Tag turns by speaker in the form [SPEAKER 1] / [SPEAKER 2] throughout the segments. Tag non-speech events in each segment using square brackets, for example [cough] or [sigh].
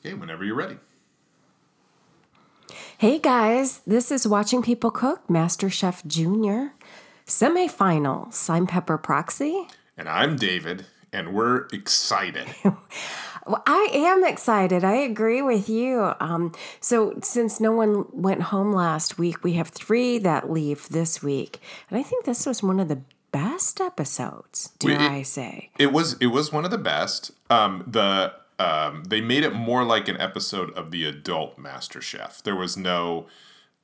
[SPEAKER 1] Okay, whenever you're ready.
[SPEAKER 2] Hey guys, this is Watching People Cook, Master Chef Junior. Semifinals. I'm Pepper Proxy.
[SPEAKER 1] And I'm David, and we're excited. [laughs]
[SPEAKER 2] Well, I am excited. I agree with you. Um, so, since no one went home last week, we have three that leave this week, and I think this was one of the best episodes. Dare
[SPEAKER 1] We-
[SPEAKER 2] I say?
[SPEAKER 1] It was it was one of the best. Um, the um, they made it more like an episode of the adult Master Chef. There was no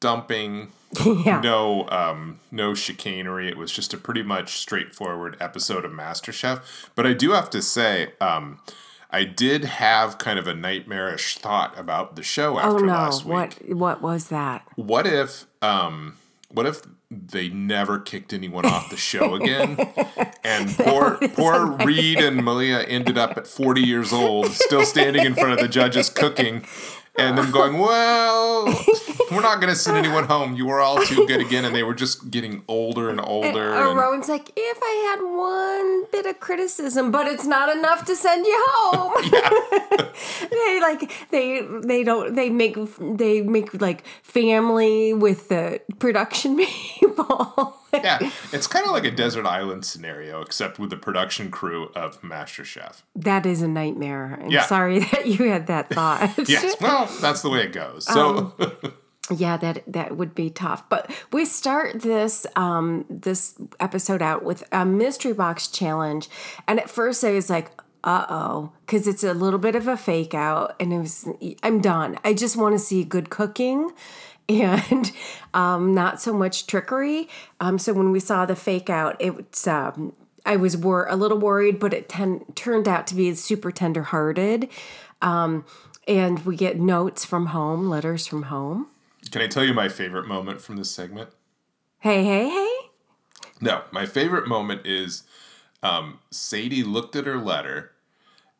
[SPEAKER 1] dumping, [laughs]
[SPEAKER 2] yeah.
[SPEAKER 1] no um, no chicanery. It was just a pretty much straightforward episode of Master Chef. But I do have to say, um, I did have kind of a nightmarish thought about the show after
[SPEAKER 2] Oh no!
[SPEAKER 1] last week.
[SPEAKER 2] What what was that?
[SPEAKER 1] What if um what if they never kicked anyone off the show [laughs] again? and poor poor Reed and Malia ended up at 40 years old, still standing in front of the judges cooking, and them going, [laughs] Well, we're not gonna send anyone home. You were all too good again, and they were just getting older and older.
[SPEAKER 2] Uh,
[SPEAKER 1] and-
[SPEAKER 2] Rowan's like, if I had one bit of criticism, but it's not enough to send you home. [laughs] [laughs] they like they they don't they make they make like family with the production people. [laughs]
[SPEAKER 1] yeah, it's kind of like a desert island scenario, except with the production crew of MasterChef.
[SPEAKER 2] that is a nightmare. I'm
[SPEAKER 1] Yeah.
[SPEAKER 2] sorry [laughs] that you had that thought. [laughs]
[SPEAKER 1] Yes, well, that's the way it goes. So
[SPEAKER 2] Yeah, that that would be tough. But we start this um this episode out with a mystery box challenge, and at first I was like, "Uh oh," because it's a little bit of a fake out, and it was I'm done. I just want to see good cooking. [laughs] And um, not so much trickery. Um, so when we saw the fake out, it's um, I was wor- a little worried, but it ten- turned out to be super tender hearted. Um, and we get notes from home, letters from home.
[SPEAKER 1] Can I tell you my favorite moment from this segment?
[SPEAKER 2] Hey, hey, hey.
[SPEAKER 1] No, my favorite moment is um, Sadie looked at her letter,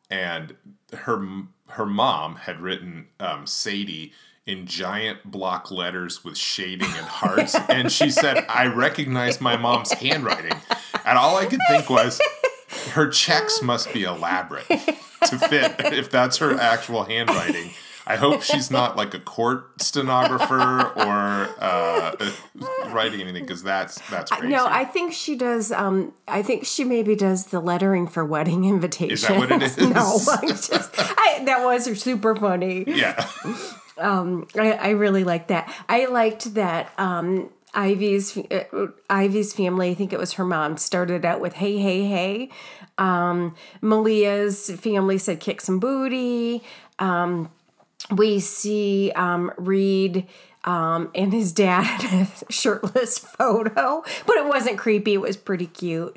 [SPEAKER 1] and her her mom had written um, Sadie in giant block letters with shading and hearts, and she said, "I recognize my mom's handwriting," and all I could think was. Her checks must be elaborate to fit if that's her actual handwriting. I hope she's not like a court stenographer or uh, writing anything because that's that's crazy.
[SPEAKER 2] No, I think she does. Um, I think she maybe does the lettering for wedding invitations.
[SPEAKER 1] Is that what it [laughs] is?
[SPEAKER 2] no, just. I, that was super funny.
[SPEAKER 1] yeah.
[SPEAKER 2] I, I really like that. I liked that. Um, Ivy's uh, Ivy's family, I think it was her mom, started out with "Hey, hey, hey." Um, Malia's family said "Kick some booty." Um, we see um, Reed um, and his dad in [laughs] a shirtless photo, but it wasn't creepy. It was pretty cute.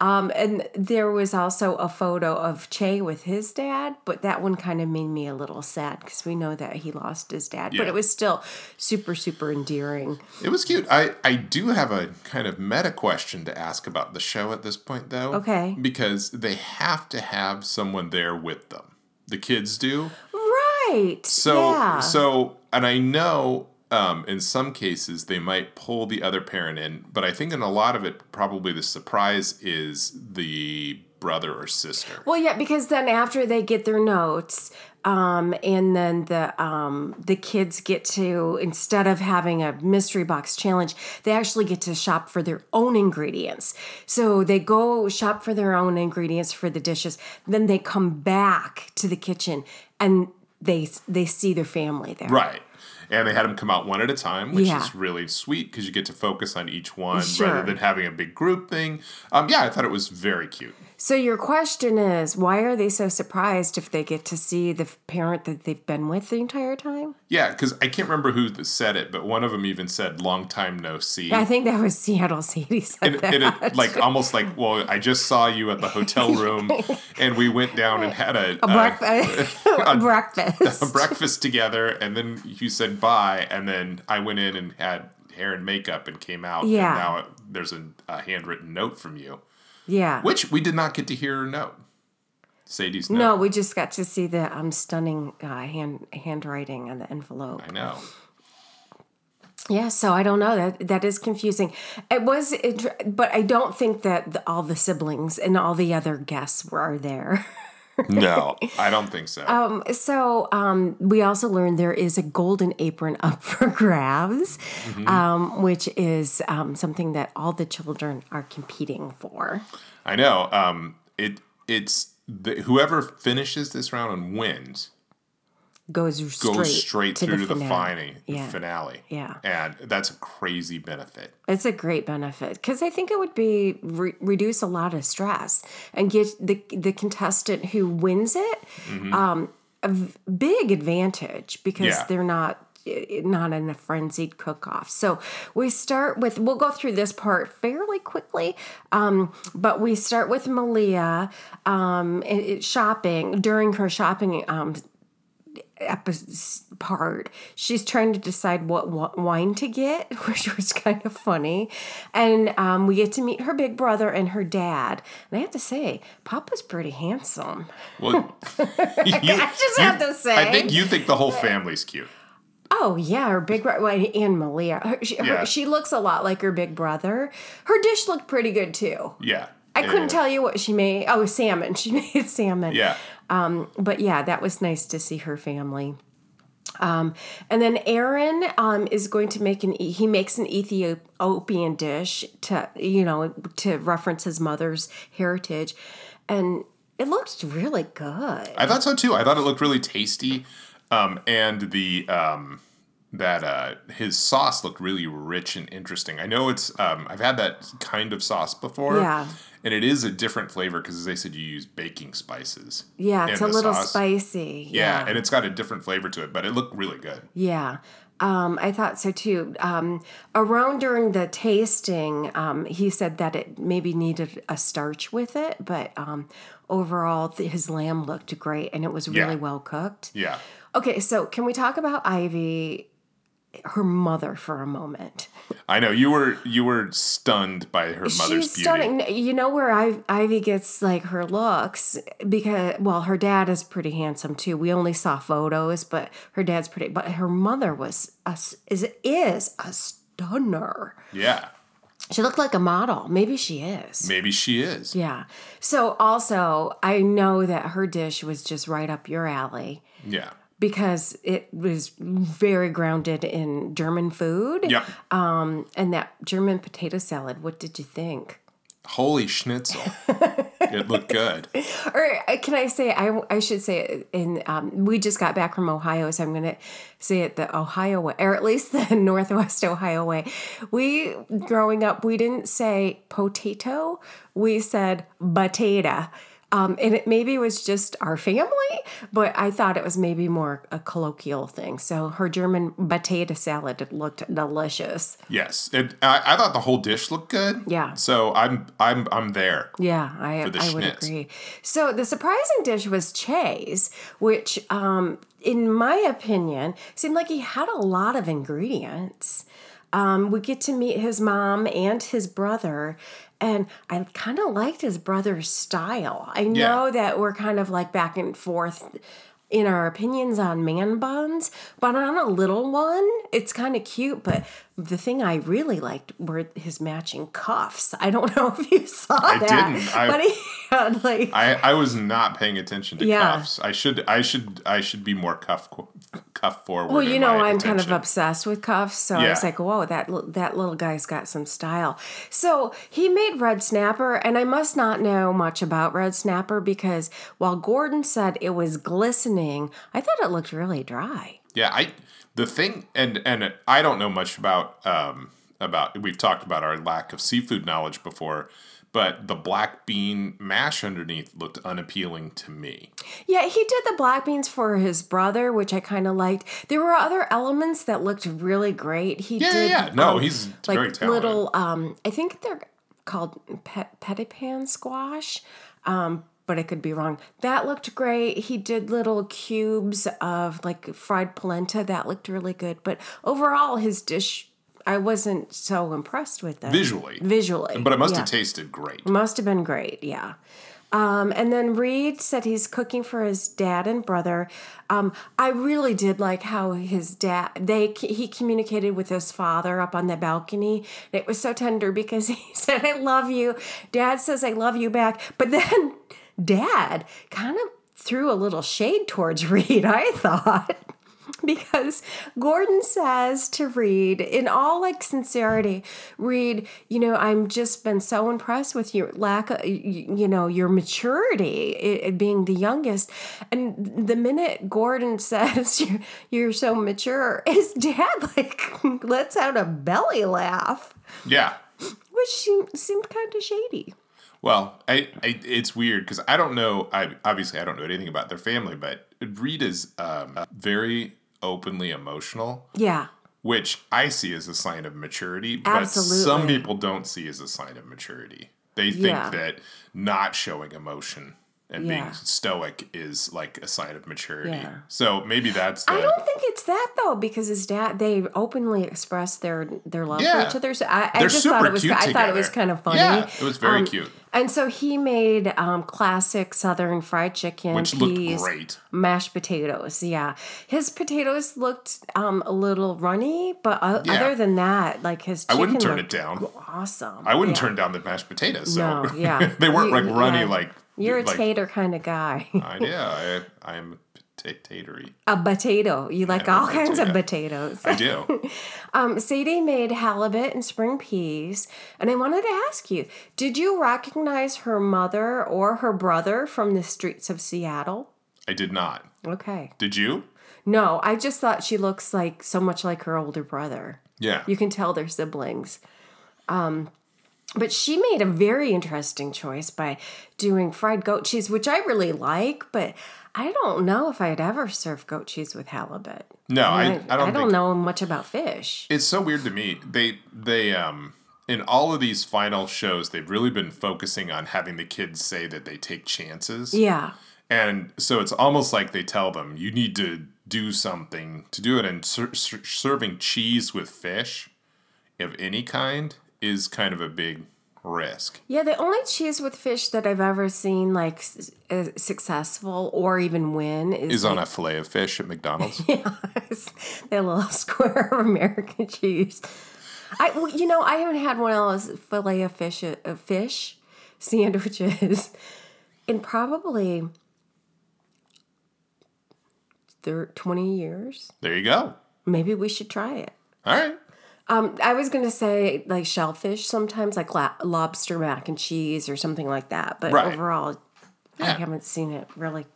[SPEAKER 2] Um, and there was also a photo of Che with his dad, but that one kind of made me a little sad because we know that he lost his dad. But it was still super, super endearing.
[SPEAKER 1] It was cute. I, I do have a kind of meta question to ask about the show at this point, though.
[SPEAKER 2] Okay.
[SPEAKER 1] Because they have to have someone there with them. The kids do.
[SPEAKER 2] Right.
[SPEAKER 1] So,
[SPEAKER 2] yeah.
[SPEAKER 1] so, and I know um, in some cases they might pull the other parent in, but I think in a lot of it, probably the surprise is the brother or sister.
[SPEAKER 2] Well, yeah, because then after they get their notes, um, and then the um, the kids get to instead of having a mystery box challenge, they actually get to shop for their own ingredients. So they go shop for their own ingredients for the dishes. Then they come back to the kitchen and they they see their family there.
[SPEAKER 1] Right. And they had them come out one at a time, which
[SPEAKER 2] Yeah.
[SPEAKER 1] is really sweet because you get to focus on each one
[SPEAKER 2] Sure.
[SPEAKER 1] rather than having a big group thing. Um, yeah, I thought it was very cute.
[SPEAKER 2] So your question is, why are they so surprised if they get to see the parent that they've been with the entire time?
[SPEAKER 1] Yeah, because I can't remember who said it, but one of them even said "long time no see."
[SPEAKER 2] I think that was Seattle Sadie said that.
[SPEAKER 1] and it, [laughs] like almost like, well, I just saw you at the hotel [laughs] room, and we went down and had a,
[SPEAKER 2] a breakfast. [laughs] a breakfast.
[SPEAKER 1] a breakfast together, and then you said bye, and then I went in and had hair and makeup and came out.
[SPEAKER 2] Yeah.
[SPEAKER 1] And now it, there's a, a handwritten note from you,
[SPEAKER 2] yeah.
[SPEAKER 1] which we did not get to hear note. Sadie's note.
[SPEAKER 2] No, we just got to see the um, stunning uh, hand handwriting on the envelope.
[SPEAKER 1] I know.
[SPEAKER 2] Yeah, so I don't know that that is confusing. It was, it, but I don't think that the, all the siblings and all the other guests were there. [laughs]
[SPEAKER 1] No, [laughs] I don't think so.
[SPEAKER 2] Um, so um, we also learned there is a golden apron up [laughs] for grabs, um, which is um, something that all the children are competing for.
[SPEAKER 1] I know. Um, it it's the, whoever finishes this round and wins
[SPEAKER 2] Goes straight,
[SPEAKER 1] goes straight
[SPEAKER 2] to
[SPEAKER 1] through
[SPEAKER 2] the
[SPEAKER 1] to the
[SPEAKER 2] finale. Yeah.
[SPEAKER 1] Finale.
[SPEAKER 2] Yeah.
[SPEAKER 1] and that's a crazy benefit.
[SPEAKER 2] It's a great benefit because I think it would be re- reduce a lot of stress and get the the contestant who wins it um, a v- big advantage because
[SPEAKER 1] Yeah.
[SPEAKER 2] they're not eh, not in a frenzied cook off. So we start with we'll go through this part fairly quickly, um, but we start with Malia um, shopping during her shopping um, episode part. She's trying to decide what wi- wine to get [laughs] which was kind of funny. And um, we get to meet her big brother and her dad. And i have to say papa's pretty handsome.
[SPEAKER 1] Well, [laughs] you,
[SPEAKER 2] I just have to say.
[SPEAKER 1] I think you think the whole family's cute.
[SPEAKER 2] oh yeah her big brother and malia. Her, she, her- she looks a lot like her big brother. Her dish looked pretty good too.
[SPEAKER 1] Yeah,
[SPEAKER 2] i couldn't tell you what she made oh salmon [laughs] she made salmon
[SPEAKER 1] Yeah,
[SPEAKER 2] but yeah, that was nice to see her family. Um, and then Aaron um, is going to make an he makes an Ethiopian dish to you know to reference his mother's heritage, and it looked really good.
[SPEAKER 1] I thought so too. I thought it looked really tasty, um, and the um, that uh, his sauce looked really rich and interesting. I know it's um, I've had that kind of sauce before,
[SPEAKER 2] Yeah.
[SPEAKER 1] And it is a different flavor because as they said you use baking spices.
[SPEAKER 2] Yeah, it's a little
[SPEAKER 1] sauce.
[SPEAKER 2] spicy.
[SPEAKER 1] Yeah, and it's got a different flavor to it, but it looked really good.
[SPEAKER 2] Yeah. Um, I thought so too. Um, around during the tasting, um, he said that it maybe needed a starch with it, but um, overall, th- his lamb looked great and it was really
[SPEAKER 1] Yeah.
[SPEAKER 2] well cooked.
[SPEAKER 1] Yeah.
[SPEAKER 2] Okay, so can we talk about Ivy, her mother, for a moment?
[SPEAKER 1] I know you were you were stunned by her mother's
[SPEAKER 2] She's
[SPEAKER 1] beauty.
[SPEAKER 2] stunning. You know where I, Ivy gets like her looks because well, her dad is pretty handsome too. We only saw photos, but her dad's pretty. But her mother was a, is is a stunner.
[SPEAKER 1] Yeah,
[SPEAKER 2] She looked like a model. Maybe she is.
[SPEAKER 1] maybe she is.
[SPEAKER 2] Yeah. So also, I know that her dish was just right up your alley
[SPEAKER 1] Yeah.
[SPEAKER 2] Because it was very grounded in German food.
[SPEAKER 1] Yep.
[SPEAKER 2] And that German potato salad, what did you think?
[SPEAKER 1] Holy schnitzel! [laughs] it looked good.
[SPEAKER 2] Or uh, can I say, I, I should say it in, um, we just got back from Ohio, so I'm going to say it the Ohio way, or at least [laughs] the Northwest Ohio way. We, growing up, we didn't say potato, we said potato. Um, and it maybe was just our family, but I thought it was maybe more a colloquial thing. So her German potato salad looked delicious.
[SPEAKER 1] Yes, it. I, I thought the whole dish looked good.
[SPEAKER 2] Yeah.
[SPEAKER 1] So I'm I'm I'm there.
[SPEAKER 2] Yeah, I,
[SPEAKER 1] the
[SPEAKER 2] I would agree. So the surprising dish was Che's, which, um, in my opinion, seemed like he had a lot of ingredients. Um, we get to meet his mom and his brother, and I kind of liked his brother's style. I know that we're kind of like back and forth in our opinions on man buns, but on a little one, it's kind of cute. But the thing I really liked were his matching cuffs. I don't [laughs] know if you saw that, I
[SPEAKER 1] didn't. I-
[SPEAKER 2] but he had like
[SPEAKER 1] I, I was not paying attention to
[SPEAKER 2] Yeah.
[SPEAKER 1] cuffs. I should I should I should be more cuff cuff forward.
[SPEAKER 2] Well, you know, I'm kind of obsessed with cuffs, so I was like, "Whoa, that that little guy's got some style." So he made red snapper, and I must not know much about red snapper because while Gordon said it was glistening, I thought it looked really dry.
[SPEAKER 1] Yeah, I the thing and and I don't know much about um about we've talked about our lack of seafood knowledge before, but the black bean mash underneath looked unappealing to me.
[SPEAKER 2] Yeah, he did the black beans for his brother, which I kind of liked. There were other elements that looked really great. He
[SPEAKER 1] Yeah,
[SPEAKER 2] did,
[SPEAKER 1] yeah, yeah. No,
[SPEAKER 2] um,
[SPEAKER 1] he's
[SPEAKER 2] like
[SPEAKER 1] very talented.
[SPEAKER 2] little. Um, I think they're called pet pan squash. Um, but I could be wrong. That looked great. He did little cubes of like fried polenta. That looked really good. But overall, his dish, I wasn't so impressed with it.
[SPEAKER 1] Visually.
[SPEAKER 2] Visually.
[SPEAKER 1] But it must
[SPEAKER 2] yeah.
[SPEAKER 1] have tasted great.
[SPEAKER 2] Must have been great, yeah. Um, and then Reed said he's cooking for his dad and brother. Um, I really did like how his dad they he communicated with his father up on the balcony. It was so tender because [laughs] he said, "I love you." Dad says, "I love you back," but then Dad kind of threw a little shade towards [laughs] Reed, I thought. because Gordon says to Reed, in all like sincerity, Reed, you know, I'm just been so impressed with your lack of, you know, your maturity, it, being the youngest. And the minute Gordon [laughs] says you're, you're so mature, his dad like [laughs] lets out a belly laugh.
[SPEAKER 1] Yeah.
[SPEAKER 2] Which seemed, seemed kind of shady.
[SPEAKER 1] Well, I, I it's weird because I don't know. I obviously I don't know anything about their family, but Reed is um, very openly emotional.
[SPEAKER 2] Yeah.
[SPEAKER 1] Which I see as a sign of maturity, but
[SPEAKER 2] Absolutely.
[SPEAKER 1] some people don't see as a sign of maturity. They think
[SPEAKER 2] Yeah.
[SPEAKER 1] that not showing emotion and being stoic is like a sign of maturity.
[SPEAKER 2] Yeah.
[SPEAKER 1] So maybe that's the
[SPEAKER 2] I don't think it's that though, because his dad they openly express their their love
[SPEAKER 1] Yeah.
[SPEAKER 2] for each other. So I, I
[SPEAKER 1] They're
[SPEAKER 2] just thought
[SPEAKER 1] super
[SPEAKER 2] it was
[SPEAKER 1] cute
[SPEAKER 2] I thought it was
[SPEAKER 1] together.
[SPEAKER 2] kind of funny.
[SPEAKER 1] Yeah, it was very
[SPEAKER 2] Um,
[SPEAKER 1] cute.
[SPEAKER 2] And so he made um, classic Southern fried chicken,
[SPEAKER 1] Which looked
[SPEAKER 2] peas,
[SPEAKER 1] great.
[SPEAKER 2] mashed potatoes. Yeah, his potatoes looked um, a little runny, but o-
[SPEAKER 1] Yeah.
[SPEAKER 2] other than that, like his
[SPEAKER 1] I wouldn't turn it down.
[SPEAKER 2] awesome.
[SPEAKER 1] I wouldn't
[SPEAKER 2] Yeah.
[SPEAKER 1] turn down the mashed potatoes. So
[SPEAKER 2] No, [laughs] yeah.
[SPEAKER 1] they weren't
[SPEAKER 2] You-
[SPEAKER 1] like runny
[SPEAKER 2] yeah.
[SPEAKER 1] like
[SPEAKER 2] You're a
[SPEAKER 1] like,
[SPEAKER 2] tater kind of guy.
[SPEAKER 1] I, yeah, I, I'm potatory.
[SPEAKER 2] a potato. You like
[SPEAKER 1] Yeah,
[SPEAKER 2] all kinds of potatoes.
[SPEAKER 1] I do. [laughs]
[SPEAKER 2] Um, Sadie made halibut and spring peas, and I wanted to ask you: Did you recognize her mother or her brother from the streets of Seattle?
[SPEAKER 1] I did not.
[SPEAKER 2] Okay,
[SPEAKER 1] Did you?
[SPEAKER 2] no, I just thought she looks like so much like her older brother.
[SPEAKER 1] Yeah.
[SPEAKER 2] You can tell they're siblings. Um, but she made a very interesting choice by doing fried goat cheese, which I really like, but I don't know if I'd ever serve goat cheese with halibut.
[SPEAKER 1] No, I,
[SPEAKER 2] And
[SPEAKER 1] I don't
[SPEAKER 2] I don't
[SPEAKER 1] think
[SPEAKER 2] know much about fish.
[SPEAKER 1] it's so weird to me. They they um in all of these final shows, they've really been focusing on having the kids say that they take chances.
[SPEAKER 2] Yeah.
[SPEAKER 1] And so it's almost like they tell them you need to do something to do it. And ser- ser- serving cheese with fish of any kind is kind of a big risk.
[SPEAKER 2] Yeah, the only cheese with fish that I've ever seen like s- uh, successful or even win is,
[SPEAKER 1] Is on a fillet of fish at McDonald's. [laughs]
[SPEAKER 2] yeah, that little [laughs] square of American cheese. I, well, you know, I haven't had one of those fillet of fish of fish sandwiches [laughs] in probably thir- twenty years.
[SPEAKER 1] there you go.
[SPEAKER 2] Maybe we should try it.
[SPEAKER 1] All right.
[SPEAKER 2] Um, I was gonna say like shellfish sometimes, like la- lobster mac and cheese or something like that. But
[SPEAKER 1] Right.
[SPEAKER 2] overall, I haven't seen it really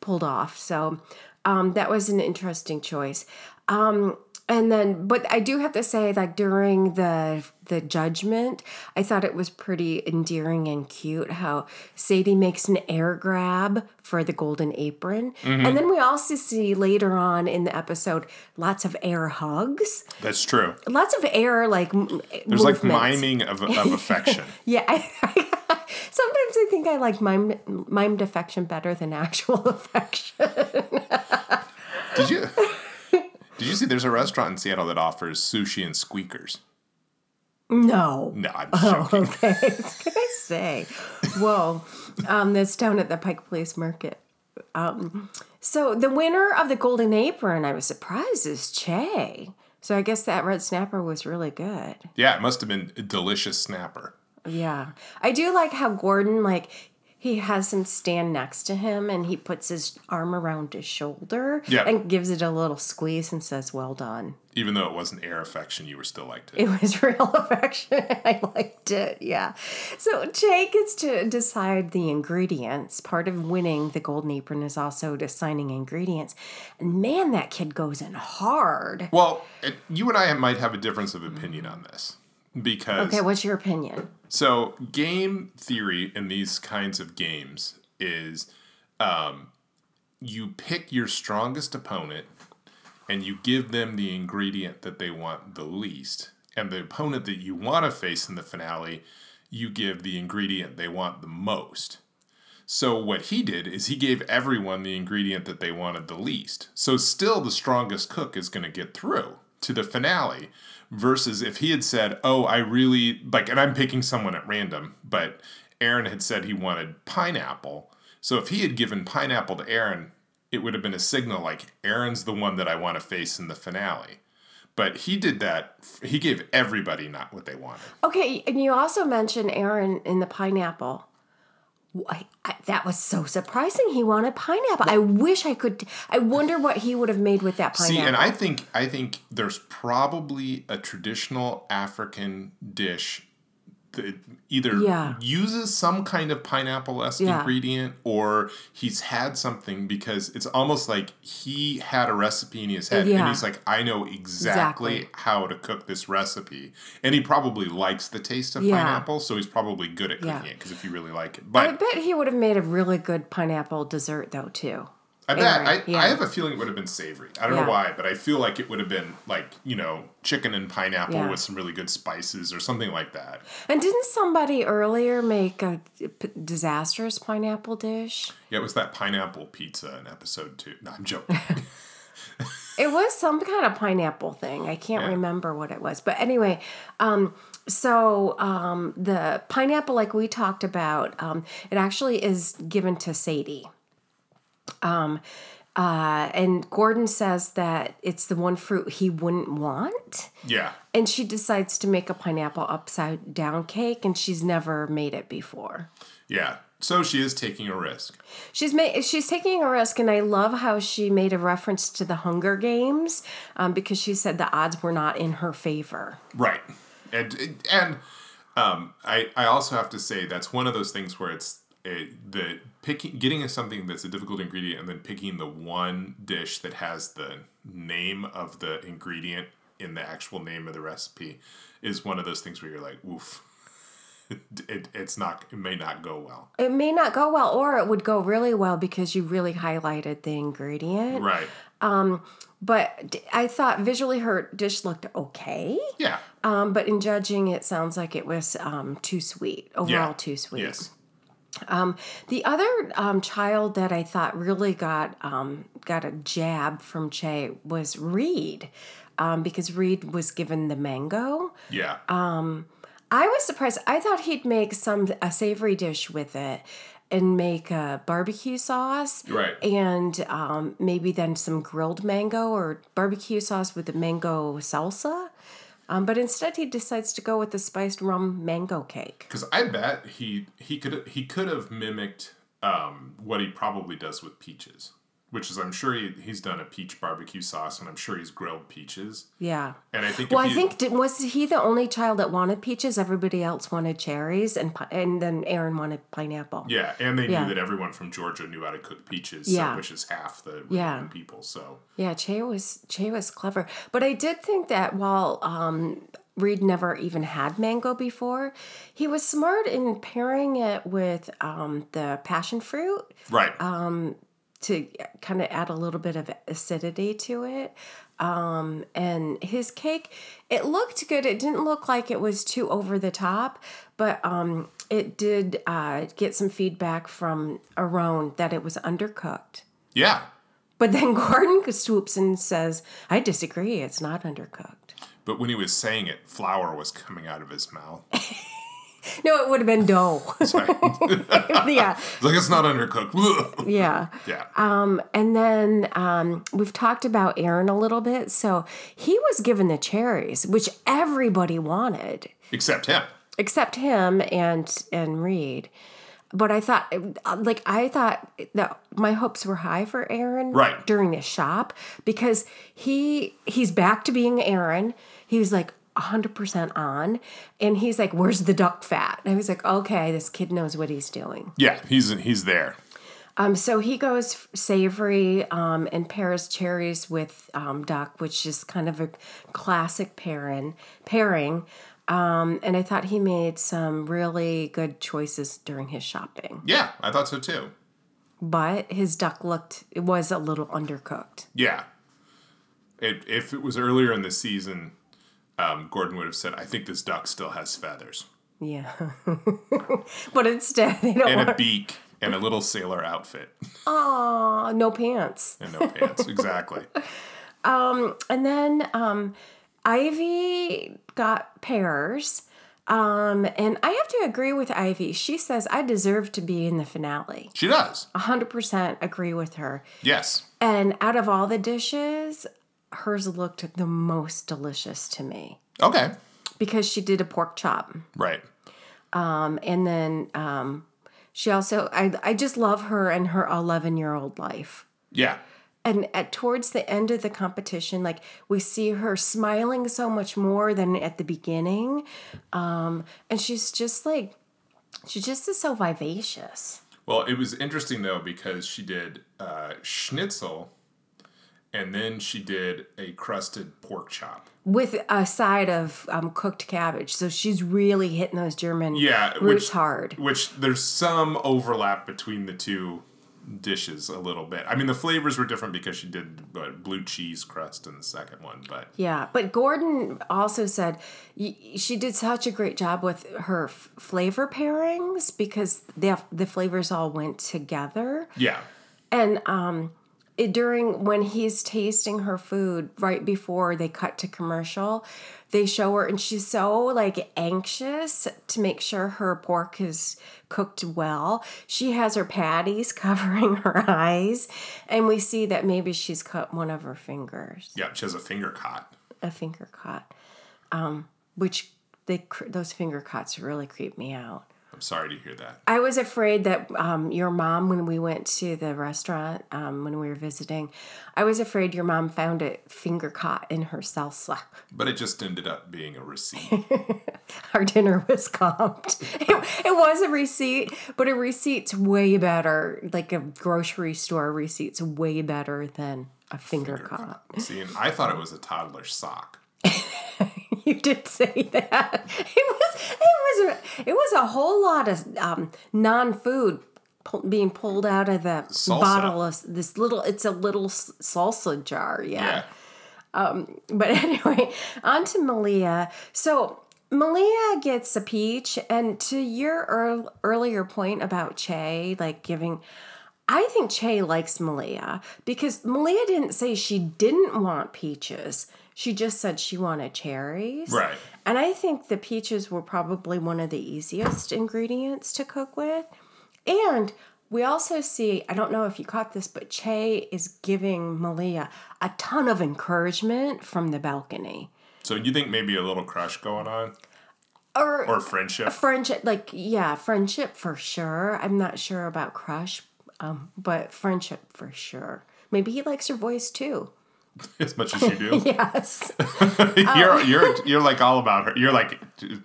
[SPEAKER 2] pulled off. So um, that was an interesting choice. Um, and then, but I do have to say, like during the the judgment, I thought it was pretty endearing and cute how Sadie makes an air grab for the golden apron,
[SPEAKER 1] Mm-hmm.
[SPEAKER 2] and then we also see later on in the episode lots of air hugs
[SPEAKER 1] That's true.
[SPEAKER 2] lots of air like
[SPEAKER 1] There's like miming of, of [laughs] affection.
[SPEAKER 2] yeah I, [laughs] sometimes i think i like mimed, mimed affection better than actual [laughs] affection
[SPEAKER 1] Did you? Did you see? There's a restaurant in Seattle that offers sushi and squeakers.
[SPEAKER 2] no
[SPEAKER 1] No, I'm
[SPEAKER 2] Oh,
[SPEAKER 1] joking. [laughs]
[SPEAKER 2] okay I was gonna say whoa um that's down at the pike place market um so the winner of the golden apron i was surprised is che so i guess that red snapper was really good
[SPEAKER 1] Yeah, it must have been a delicious snapper.
[SPEAKER 2] Yeah. I do like how Gordon like he has him stand next to him and he puts his arm around his shoulder
[SPEAKER 1] Yeah.
[SPEAKER 2] and gives it a little squeeze and says, Well done.
[SPEAKER 1] Even though it wasn't air affection, you were still liked it.
[SPEAKER 2] It was [laughs] real affection. [laughs] I liked it. Yeah. So Che gets to decide the ingredients. Part of winning the golden apron is also deciding ingredients. And man, that kid goes in hard.
[SPEAKER 1] Well, it, you and I might have a difference of opinion on this because
[SPEAKER 2] Okay, what's your opinion?
[SPEAKER 1] So game theory in these kinds of games is um, you pick your strongest opponent and you give them the ingredient that they want the least, and the opponent that you want to face in the finale, you give the ingredient they want the most. So what he did is he gave everyone the ingredient that they wanted the least. So still the strongest cook is going to get through to the finale versus if he had said, "Oh, I really like and I'm picking someone at random, but Aaron had said he wanted pineapple." So if he had given pineapple to Aaron, it would have been a signal like Aaron's the one that I want to face in the finale. But he did that. He gave everybody not what they wanted.
[SPEAKER 2] Okay, and you also mentioned Aaron in the pineapple. I, I, that was so surprising. He wanted pineapple. I wish I could. I wonder what he would have made with that pineapple.
[SPEAKER 1] See, and I think I think there's probably a traditional African dish that either
[SPEAKER 2] Yeah.
[SPEAKER 1] uses some kind of pineapple esque
[SPEAKER 2] Yeah.
[SPEAKER 1] ingredient or he's had something because it's almost like he had a recipe in his head and he's like, I know exactly,
[SPEAKER 2] Exactly.
[SPEAKER 1] how to cook this recipe. And he probably likes the taste of
[SPEAKER 2] Yeah.
[SPEAKER 1] pineapple, so he's probably good at
[SPEAKER 2] Yeah.
[SPEAKER 1] cooking it because if you really like it. But I
[SPEAKER 2] bet he would have made a really good pineapple dessert though too.
[SPEAKER 1] I bet I,
[SPEAKER 2] yeah.
[SPEAKER 1] I have a feeling it would have been savory. I don't
[SPEAKER 2] Yeah.
[SPEAKER 1] know why, but I feel like it would have been like you know chicken and pineapple
[SPEAKER 2] Yeah.
[SPEAKER 1] with some really good spices or something like that.
[SPEAKER 2] And didn't somebody earlier make a p- disastrous pineapple dish?
[SPEAKER 1] Yeah, it was that pineapple pizza in episode two. No, I'm joking. [laughs] [laughs]
[SPEAKER 2] It was some kind of pineapple thing. I can't remember what it was. But anyway, um, so um, the pineapple, like we talked about, um, it actually is given to Sadie. Um, uh, and Gordon says that it's the one fruit he wouldn't want.
[SPEAKER 1] yeah,
[SPEAKER 2] And she decides to make a pineapple upside down cake, and she's never made it before.
[SPEAKER 1] yeah. So she is taking a risk.
[SPEAKER 2] She's made she's taking a risk, and I love how she made a reference to the Hunger Games um, because she said the odds were not in her favor.
[SPEAKER 1] Right. And and um, I I also have to say that's one of those things where it's it, the picking getting something that's a difficult ingredient and then picking the one dish that has the name of the ingredient in the actual name of the recipe is one of those things where you're like, oof. [laughs] It, it's not it may not go well
[SPEAKER 2] It may not go well, or it would go really well because you really highlighted the ingredient.
[SPEAKER 1] right
[SPEAKER 2] um But i thought visually her dish looked okay.
[SPEAKER 1] yeah
[SPEAKER 2] Um, but in judging, it sounds like it was um, too sweet. Overall,
[SPEAKER 1] yeah
[SPEAKER 2] too sweet.
[SPEAKER 1] yes
[SPEAKER 2] The other um, child that I thought really got um, got a jab from Che was Reed, um, because Reed was given the mango.
[SPEAKER 1] yeah
[SPEAKER 2] I was surprised. I thought he'd make some a savory dish with it and make a barbecue sauce.
[SPEAKER 1] Right.
[SPEAKER 2] And um, maybe then some grilled mango or barbecue sauce with the mango salsa. Um, but instead, he decides to go with the spiced rum mango cake.
[SPEAKER 1] Because I bet he he could he could have mimicked um, what he probably does with peaches, which is I'm sure he, he's done a peach barbecue sauce, and I'm sure he's grilled peaches.
[SPEAKER 2] Yeah.
[SPEAKER 1] And I think
[SPEAKER 2] Well, I
[SPEAKER 1] you-
[SPEAKER 2] think did, was he the only child that wanted peaches? Everybody else wanted cherries, and and then Aaron wanted pineapple.
[SPEAKER 1] yeah, and they
[SPEAKER 2] Yeah.
[SPEAKER 1] knew that everyone from Georgia knew how to cook peaches,
[SPEAKER 2] Yeah.
[SPEAKER 1] so, which is half the
[SPEAKER 2] Yeah.
[SPEAKER 1] people. So
[SPEAKER 2] Yeah, Che was Che was clever, but I did think that while um, Reed never even had mango before, he was smart in pairing it with um, the passion fruit
[SPEAKER 1] right,
[SPEAKER 2] Uh, to kind of add a little bit of acidity to it. Um, and his cake, it looked good. It didn't look like it was too over the top, but um, it did uh, get some feedback from Aron that it was undercooked.
[SPEAKER 1] yeah.
[SPEAKER 2] But then [laughs] Gordon swoops and says, I disagree. It's not undercooked.
[SPEAKER 1] But when he was saying it, flour was coming out of his mouth. [laughs] [laughs]
[SPEAKER 2] No, it would have been dough. [laughs]
[SPEAKER 1] Sorry. [laughs]
[SPEAKER 2] yeah.
[SPEAKER 1] It's like it's not undercooked.
[SPEAKER 2] Yeah.
[SPEAKER 1] yeah,
[SPEAKER 2] Um, and then um, we've talked about Aaron a little bit. So he was given the cherries, which everybody wanted,
[SPEAKER 1] except him.
[SPEAKER 2] except him and and Reed. But I thought, like, I thought that my hopes were high for Aaron
[SPEAKER 1] Right.
[SPEAKER 2] during this shop because he he's back to being Aaron. He was like 100% on. And he's like, Where's the duck fat? And I was like, Okay, this kid knows what he's doing.
[SPEAKER 1] Yeah, he's he's there.
[SPEAKER 2] Um, so he goes savory um, and pairs cherries with um, duck, which is kind of a classic pairing. Pairing, um, and I thought he made some really good choices during his shopping.
[SPEAKER 1] Yeah, I thought so too.
[SPEAKER 2] But his duck looked it was a little undercooked.
[SPEAKER 1] Yeah. It, if it was earlier in the season, um, Gordon would have said, "I think this duck still has feathers
[SPEAKER 2] Yeah, [laughs] but instead they don't
[SPEAKER 1] and a beak and a little sailor outfit
[SPEAKER 2] Aw, no pants.
[SPEAKER 1] and no pants." exactly. [laughs]
[SPEAKER 2] And then um, Ivy got pears. Um, and I have to agree with Ivy. She says I deserve to be in the finale.
[SPEAKER 1] She does.
[SPEAKER 2] 100% agree with her.
[SPEAKER 1] Yes.
[SPEAKER 2] And out of all the dishes, hers looked the most delicious to me
[SPEAKER 1] Okay.
[SPEAKER 2] because she did a pork chop.
[SPEAKER 1] Right.
[SPEAKER 2] Um, and then um, She also, I, I just love her and her 11 year old life.
[SPEAKER 1] Yeah.
[SPEAKER 2] And at towards the end of the competition, like we see her smiling so much more than at the beginning, um, and she's just like, she just is so vivacious.
[SPEAKER 1] Well, it was interesting though because she did uh, schnitzel, and then she did a crusted pork chop.
[SPEAKER 2] with a side of um, cooked cabbage. So she's really hitting those German
[SPEAKER 1] Yeah,
[SPEAKER 2] roots
[SPEAKER 1] which-
[SPEAKER 2] hard.
[SPEAKER 1] Which there's some overlap between the two dishes a little bit. I mean, the flavors were different because she did what, blue cheese crust in the second one, but
[SPEAKER 2] Yeah, but Gordon also said y- she did such a great job with her f- flavor pairings because the the flavors all went together.
[SPEAKER 1] yeah,
[SPEAKER 2] And um, it, during when he's tasting her food, right before they cut to commercial, they show her, and she's so like anxious to make sure her pork is cooked well. She has her patties [laughs] covering her eyes, and we see that maybe she's cut one of her fingers,
[SPEAKER 1] yeah. She has a finger cut.
[SPEAKER 2] a finger cut, um, which they cr- those finger cuts really creep me out.
[SPEAKER 1] I'm sorry to hear that.
[SPEAKER 2] I was afraid that um, your mom, when we went to the restaurant um, when we were visiting, I was afraid your mom found it finger caught in her salsa.
[SPEAKER 1] But it just ended up being a receipt. [laughs]
[SPEAKER 2] Our dinner was comped. It, it was a receipt, but a receipt's way better. Like a grocery store receipt's way better than a finger, caught.
[SPEAKER 1] See, and I thought it was a toddler's sock. [laughs] [laughs]
[SPEAKER 2] You did say that. It was it was a, it was a whole lot of um, non-food being pulled out of the
[SPEAKER 1] Salsa.
[SPEAKER 2] bottle of this little. It's a little salsa jar.
[SPEAKER 1] Yeah.
[SPEAKER 2] um But [laughs] anyway, on to Malia. So Malia gets a peach, and to your earl- earlier point about Che, like giving. I think Che likes Malia because Malia didn't say she didn't want peaches. She just said she wanted cherries.
[SPEAKER 1] Right.
[SPEAKER 2] And I think the peaches were probably one of the easiest ingredients to cook with. And we also see, I don't know if you caught this, but Che is giving Malia a ton of encouragement from the balcony.
[SPEAKER 1] So you think maybe a little crush going on
[SPEAKER 2] Or,
[SPEAKER 1] or friendship?
[SPEAKER 2] friendship, like, yeah, friendship for sure. I'm not sure about crush, um, but friendship for sure. Maybe he likes your voice too. [laughs]
[SPEAKER 1] as much as you do. [laughs]
[SPEAKER 2] Yes. [laughs]
[SPEAKER 1] you're you're you're like all about her. You're like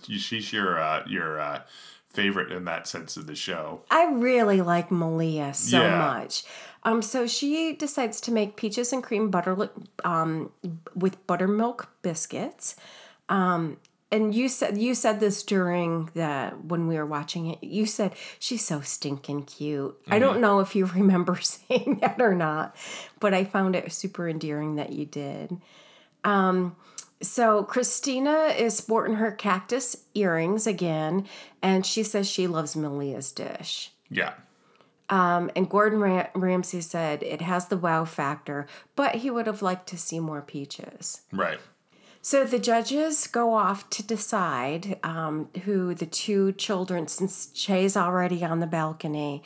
[SPEAKER 1] she's your uh, your uh, favorite in that sense of the show.
[SPEAKER 2] I really like Malia so
[SPEAKER 1] Yeah.
[SPEAKER 2] much. Um, so she decides to make peaches and cream butter um, with buttermilk biscuits. Um, and you said you said this during the when we were watching it. You said she's so stinking cute. I don't know if you [laughs] remember saying that or not, but I found it super endearing that you did. So Christina is sporting her cactus earrings again, and she says she loves Malia's dish.
[SPEAKER 1] Yeah.
[SPEAKER 2] Um, and Gordon Ram- Ramsay said it has the wow factor, but he would have liked to see more peaches.
[SPEAKER 1] Right.
[SPEAKER 2] So the judges go off to decide um, who the two children, since Che's already on the balcony,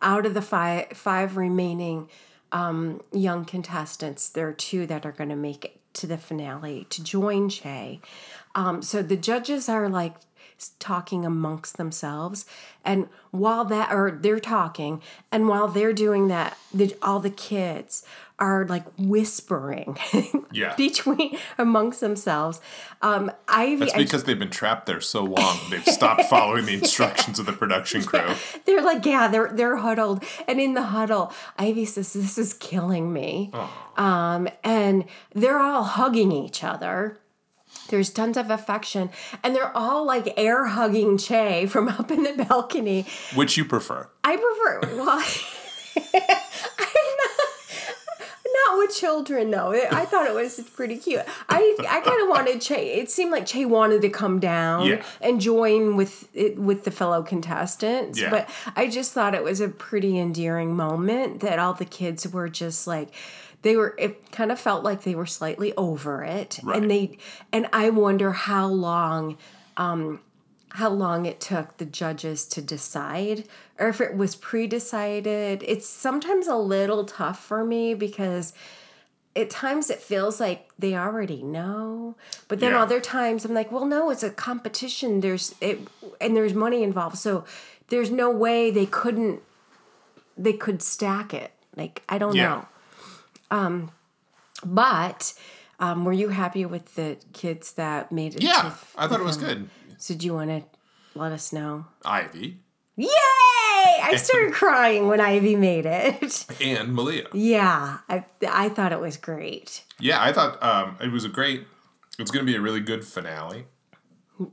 [SPEAKER 2] out of the five, five remaining um, young contestants, there are two that are going to make it to the finale to join Che. Um, so the judges are like talking amongst themselves and while that or they're talking and while they're doing that the, all the kids are like whispering [laughs]
[SPEAKER 1] Yeah.
[SPEAKER 2] between amongst themselves. Um ivy
[SPEAKER 1] That's
[SPEAKER 2] I-
[SPEAKER 1] because they've been trapped there so long they've stopped [laughs] following the instructions of the production crew. [laughs]
[SPEAKER 2] they're like yeah they're they're huddled. And in the huddle ivy says this is killing me. Um and they're all hugging each other. There's tons of affection. And they're all like air hugging che from up in the balcony.
[SPEAKER 1] Which you prefer?
[SPEAKER 2] i prefer well I'm not, not with children though i thought it was pretty cute i i kind of wanted che it seemed like che wanted to come down
[SPEAKER 1] Yeah.
[SPEAKER 2] and join with it with the fellow contestants
[SPEAKER 1] Yeah.
[SPEAKER 2] but i just thought it was a pretty endearing moment that all the kids were just like they were it kind of felt like they were slightly over it
[SPEAKER 1] Right.
[SPEAKER 2] and they and i wonder how long um how long it took the judges to decide or if it was pre-decided it's sometimes a little tough for me because at times it feels like they already know but then
[SPEAKER 1] Yeah.
[SPEAKER 2] other times i'm like well no it's a competition there's it and there's money involved so there's no way they couldn't they could stack it. Like I don't
[SPEAKER 1] Yeah.
[SPEAKER 2] know. Um, but um, were you happy with the kids that made it?
[SPEAKER 1] Yeah, I thought it was good.
[SPEAKER 2] So do you want to let us know?
[SPEAKER 1] Ivy
[SPEAKER 2] Yay! I started crying when Ivy made it. [laughs]
[SPEAKER 1] and Malia.
[SPEAKER 2] yeah, I I thought it was great.
[SPEAKER 1] Yeah, I thought um, it was a great. It's going to be a really good finale.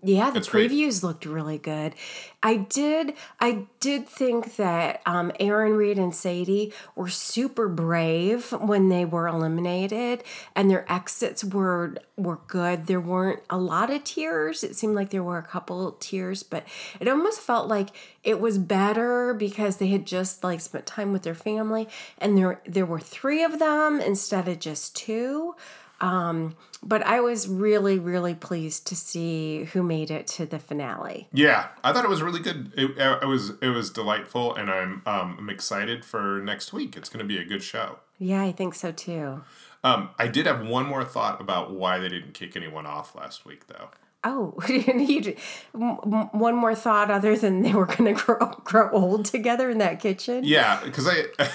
[SPEAKER 2] Yeah, the
[SPEAKER 1] That's great.
[SPEAKER 2] previews looked really good. I did I did think that um, Aaron Reed and Sadie were super brave when they were eliminated and their exits were were good. There weren't a lot of tears. It seemed like there were a couple tears, but it almost felt like it was better because they had just like spent time with their family and there there were 3 of them instead of just 2. Um, but I was really, really pleased to see who made it to the finale.
[SPEAKER 1] Yeah, I thought it was really good. It, it was it was delightful, and I'm um, I'm excited for next week. It's going to be a good show.
[SPEAKER 2] Yeah, I think so too.
[SPEAKER 1] Um, I did have one more thought about why they didn't kick anyone off last week, though.
[SPEAKER 2] Oh, [laughs] you, d- m- m- one more thought other than they were going [laughs] to grow, grow old together in that kitchen?
[SPEAKER 1] Yeah, because I, [laughs]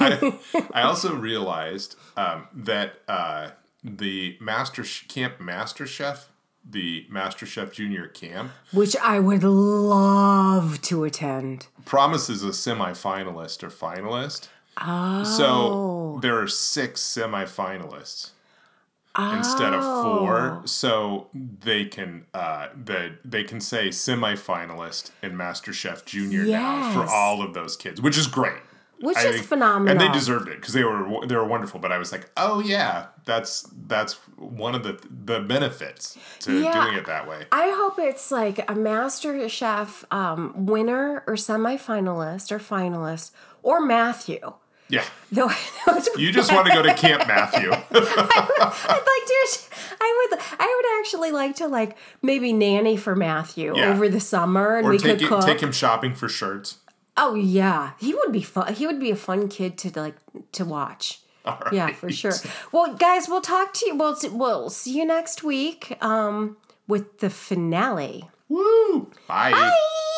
[SPEAKER 1] I I also realized um, that uh, the master Sh- camp master chef, the master chef junior camp,
[SPEAKER 2] Which I would love to attend.
[SPEAKER 1] promises a semi-finalist or finalist.
[SPEAKER 2] Oh.
[SPEAKER 1] So there are six semi-finalists instead of
[SPEAKER 2] Oh.
[SPEAKER 1] four. So they can uh the they can say semi-finalist in MasterChef Junior now for all of those kids, which is great.
[SPEAKER 2] Which
[SPEAKER 1] I
[SPEAKER 2] is phenomenal.
[SPEAKER 1] and they deserved it because they were they were wonderful. But I was like, oh yeah, that's that's one of the the benefits to
[SPEAKER 2] Yeah.
[SPEAKER 1] doing it that way.
[SPEAKER 2] I hope it's like a Master Chef um, winner or semifinalist or finalist or Matthew.
[SPEAKER 1] Yeah,
[SPEAKER 2] Though
[SPEAKER 1] you just want to go to Camp Matthew. [laughs]
[SPEAKER 2] I'd like to. I would. I would actually like to like maybe nanny for Matthew
[SPEAKER 1] Yeah.
[SPEAKER 2] over the summer, and
[SPEAKER 1] or
[SPEAKER 2] we
[SPEAKER 1] take
[SPEAKER 2] could
[SPEAKER 1] it,
[SPEAKER 2] cook.
[SPEAKER 1] take him shopping for shirts.
[SPEAKER 2] Oh yeah, he would be fun. He would be a fun kid to like to watch.
[SPEAKER 1] Right.
[SPEAKER 2] Yeah, for sure. Well, guys, we'll talk to you. We'll we'll see you next week um, with the finale.
[SPEAKER 1] Woo! Bye.
[SPEAKER 2] Bye.